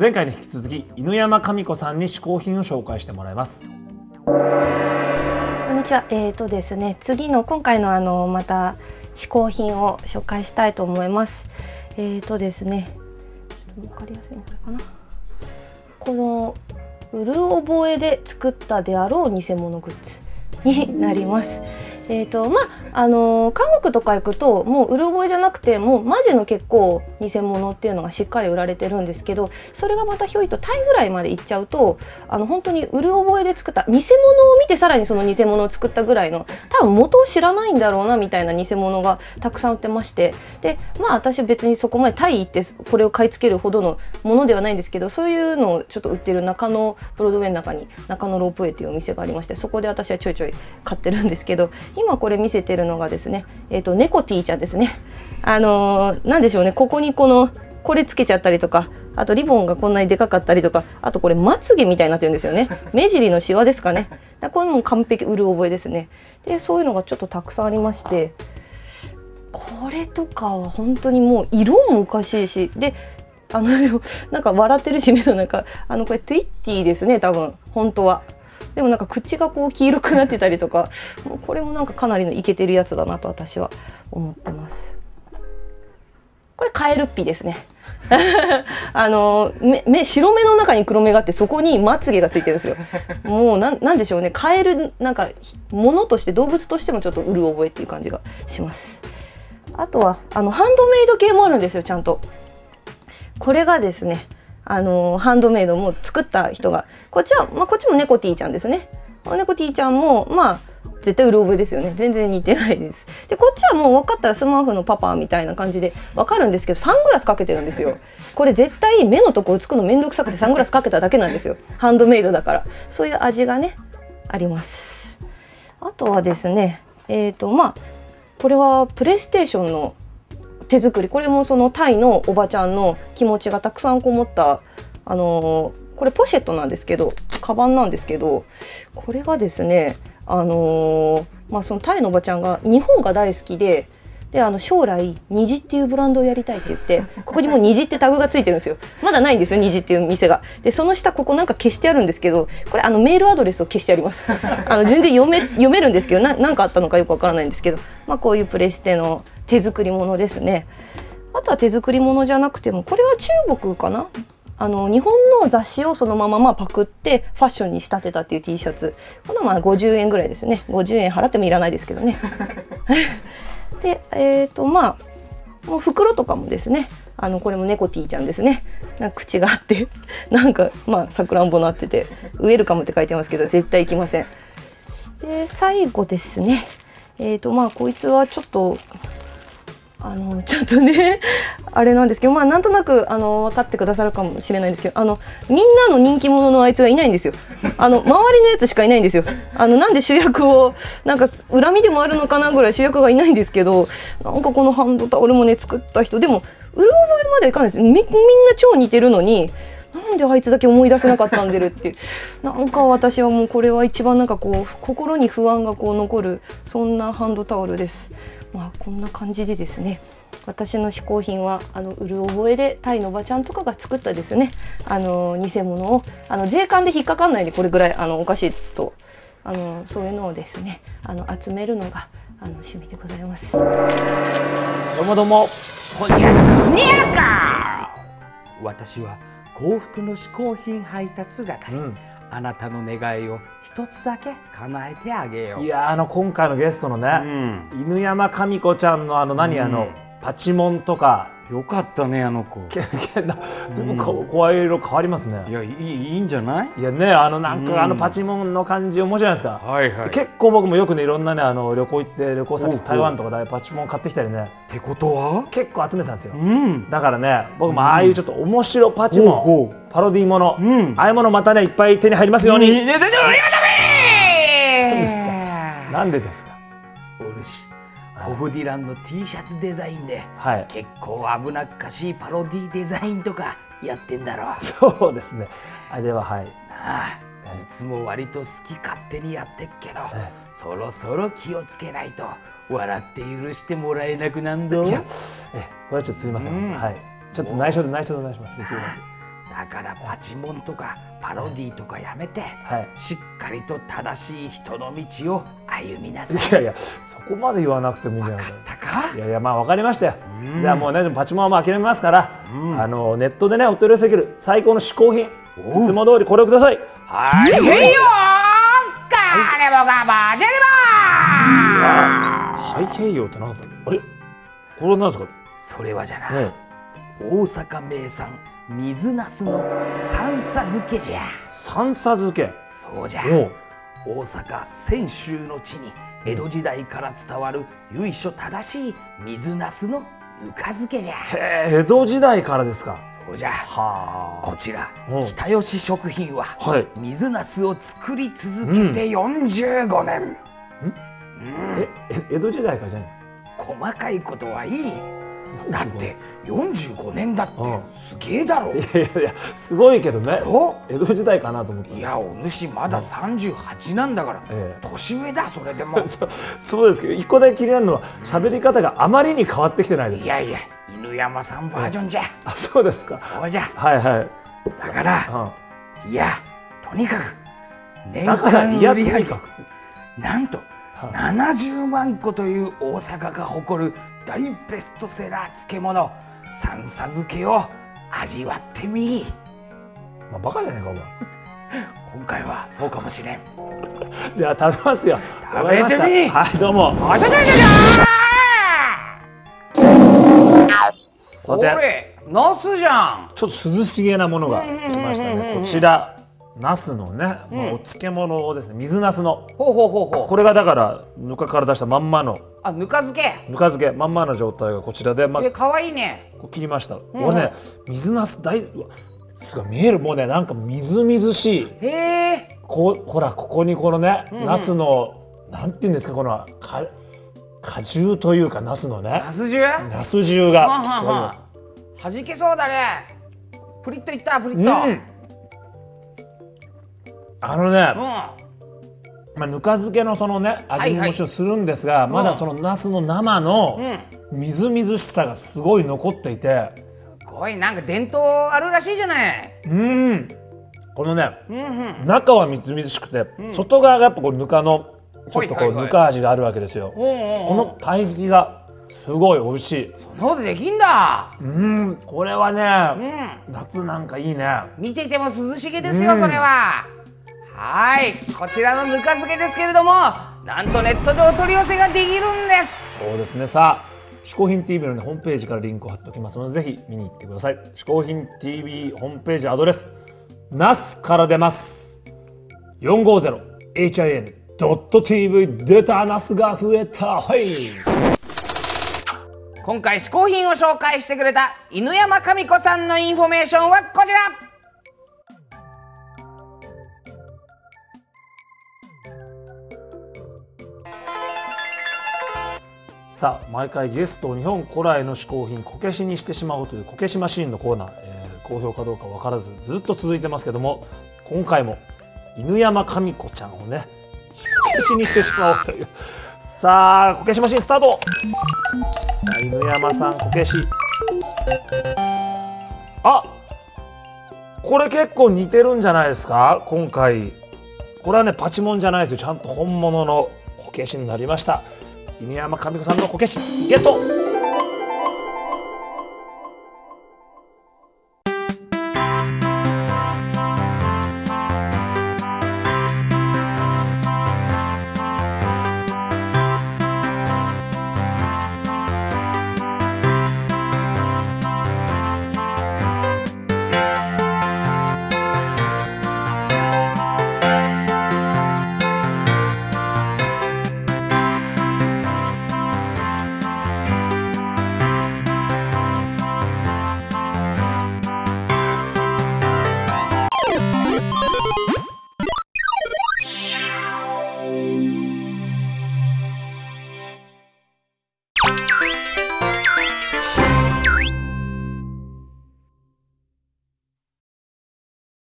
前回に引き続き犬山神子さんに試行品を紹介してもらいます。こんにちは。えーとですね次の今回のあのまた試行品を紹介したいと思います。えーとですねちょっとわかりやすいのこれかな。このうる覚えで作ったであろう偽物グッズになります。えーとまああの韓国とか行くともううる覚えじゃなくてもうマジの結構偽物っていうのがしっかり売られてるんですけどそれがまたひょいとタイぐらいまで行っちゃうとあの本当にうる覚えで作った偽物を見てさらにその偽物を作ったぐらいの多分元を知らないんだろうなみたいな偽物がたくさん売ってましてでまあ私別にそこまでタイ行ってこれを買い付けるほどのものではないんですけどそういうのをちょっと売ってる中野ブロードウェイの中に中野ロープウェイっていうお店がありましてそこで私はちょいちょい買ってるんですけど今これ見せてるのがですね、えーと、猫 T ちゃんですね。あのー、なんでしょうね。ここにこのこれつけちゃったりとかあとリボンがこんなにでかかったりとかあとこれまつげみたいになってるんですよね。目尻のシワですかね。これも完璧うる覚えですね。でそういうのがちょっとたくさんありましてこれとかは本当にもう色もおかしいしであの なんか笑ってるし目の中。あのこれトゥイッティですね多分。本当は。でもなんか口がこう黄色くなってたりとかもうこれもなんかかなりのイケてるやつだなと私は思ってます。これカエルッピですね。あの目白目の中に黒目があってそこにまつげがついてるんですよ。もうなんでしょうね。カエルなんかものとして動物としてもちょっとうる覚えっていう感じがします。あとはあのハンドメイド系もあるんですよちゃんと。これがですねあのハンドメイドも作った人がこっちは、まあ、こっちも猫ティーちゃんですね。猫ティーちゃんもまあ絶対うる覚えですよね。全然似てないです。でこっちはもう分かったらスマーフのパパみたいな感じで分かるんですけどサングラスかけてるんですよ。これ絶対目のところつくの面倒くさくてサングラスかけただけなんですよ。ハンドメイドだから。そういう味がねあります。あとはですねえっ、ー、とまあこれはプレイステーションの手作り。これもそのタイのおばちゃんの気持ちがたくさんこもったあのー、これポシェットなんですけどカバンなんですけどこれがですねあのー、まあそのタイのおばちゃんが日本が大好きでであの将来虹っていうブランドをやりたいって言ってここにもう虹ってタグがついてるんですよ。まだないんですよ虹っていう店が。でその下ここなんか消してあるんですけどこれあのメールアドレスを消してあります。あの全然読め読めるんですけど何かあったのかよくわからないんですけど。まあこういうプレステの手作りものですね。あとは手作りものじゃなくてもこれは中国かな？あの日本の雑誌をそのまままあパクってファッションに仕立てたっていう T シャツ。このまあ50円ぐらいですね。50円払ってもいらないですけどね。でえっ、ー、とまあもう袋とかもですねあのこれも猫 T ちゃんですね。なんか口があって なんかまあさくらんぼなっててウェルカムって書いてますけど絶対行きません。で最後ですね。えっ、ー、とまあこいつはちょっとあのちょっとね あれなんですけどまあなんとなくあの分かってくださるかもしれないんですけどあのみんなの人気者のあいつがいないんですよ。あの周りのやつしかいないんですよ。あのなんで主役をなんか恨みでもあるのかなぐらい主役がいないんですけどなんかこのハンドタオルもね作った人。でもうる覚えまでいかないです。みみんな超似てるのになんであいつだけ思い出せなかったんでるって なんか私はもうこれは一番なんかこう心に不安がこう残るそんなハンドタオルです。まあこんな感じでですね私の嗜好品はあのうる覚えでタイのおばちゃんとかが作ったですねあの偽物をあの税関で引っかかんないでこれぐらいあのおかしいとあのそういうのをですねあの集めるのがあの趣味でございます。どうもどうも。ほにゃにゃか。私は幸福の嗜好品配達係。うんあなたの願いを一つだけ叶えてあげよう。いやあの今回のゲストのね、うん、犬山神子ちゃんのあの何、うん、あのパチモンとか。よかったねあの子。ずいぶん。声色変わりますね。いやいいいいんじゃない？いやねあのなんか、あのパチモンの感じ面白いですか、はいはい、結構僕もよくねいろんなねあの旅行行って旅行先台湾とかでパチモン買ってきたりね。ってことは？結構集めてたんですよ、うん、だからね僕もああいうちょっと面白パチモン、パロディーもの、うん、ああいうものまたねいっぱい手に入りますように、うん、なんですか？なんでですか？お主ホフディランの T シャツデザインで、はい、結構危なっかしいパロディデザインとかやってんだろ。うそうですね。あれははい。ああいつも割と好き勝手にやってっけどそろそろ気をつけないと笑って許してもらえなくなんぞ。いやえこれはちょっとすみません、うん、はい。ちょっと内緒で内緒でお願いします。できるだけだからパチモンとかパロディーとかやめて、はい。しっかりと正しい人の道を歩みなさい。いやいやそこまで言わなくてもいいんじゃないかいやいやまあ分かりましたよ、じゃあもうねパチモンはもう諦めますから、あのネットでねお取り寄せできる最高の嗜好品いつも通りこれをください。はい。へい。よーカレボがバジェリバハイヘイヨーって何だあれこれは何ですかそれはじゃな、ね大阪名産水なすの三叉漬けじゃ。三叉漬け。そうじゃ。大阪泉州の地に江戸時代から伝わる由緒正しい水なすのぬか漬けじゃ。へえ江戸時代からですか。そうじゃ。はこちらう。ん北吉食品ははい。水なすを作り続けて45年、ええ江戸時代からじゃないですか。細かいことはいいだって45年だってうん。すげえだろ。いやいやいやすごいけどね。お江戸時代かなと思っていやお主まだ38なんだから、ええ。年上だそれでも。そそうですけど一個だけ気になるのは喋り方があまりに変わってきてないですか？いやいや犬山さんバージョンじゃ、あそうですか。そうじゃ。はいはい。だからういやとにかく年んだからいやと間売り上げにかく。なんと70万個という大阪が誇る大ベストセラー漬物三叉漬けを味わってみまあバカじゃねえかお前。今回はそうかもしれん。じゃあ食べますよ。食べてみはいどうも。おしゃしゃしゃしゃさて。これナスじゃん。ちょっと涼しげなものが来ましたね。こちらナスのね、まあお漬物ですね水ナスの。ほうほうほうほう。これがだからぬかから出したまんまの。あぬか漬け？ぬか漬け。まんまの状態がこちらで、まあえ、かわいいね。こう切りました、俺ね水ナス大すごい見えるもうね。なんかみずみずしい。へえ。こうほらここにこのね、ナスのなんていうんですかこのか果汁というかナスのね。ナス汁？ナス汁がははじけそうだね。プリッといったプリッと。うんあのね、うん。まあ、ぬか漬けのそのね味はいはい。ももちろんするんですが、まだそのナスの生のみずみずしさがすごい残っていて。すごい。なんか伝統あるらしいじゃない。うん。このね、うんうん。中はみずみずしくて、外側がやっぱこうぬかのちょっとこはいはいはい。うぬか味があるわけですよ、うんうんう。んこの対比がすごい美味しい。そんなことできんだ。うん。これはうね、ん。夏なんかいいね。見てても涼しげですよ、それははいこちらのぬか漬けですけれどもなんとネットでお取り寄せができるんです。そうですね。さあ嗜好品 TV の、ね、ホームページからリンクを貼っておきますのでぜひ見に行ってください。嗜好品 TV ホームページアドレスナスから出ます。450hin.tv 出たナスが増えた。はい。今回嗜好品を紹介してくれた犬山紙子さんのインフォメーションはこちらさあ毎回ゲストを日本古来の嗜好品こけしにしてしまおうというこけしマシーンのコーナー、えー好評かどうか分からずずっと続いてますけども今回も犬山紙子ちゃんをねこけしにしてしまおうという。さあこけしマシーンスタートさあ犬山さんこけしあこれ結構似てるんじゃないですか？今回。これはねパチモンじゃないですよ。ちゃんと本物のこけしになりました。犬山神子さんのこけしゲット。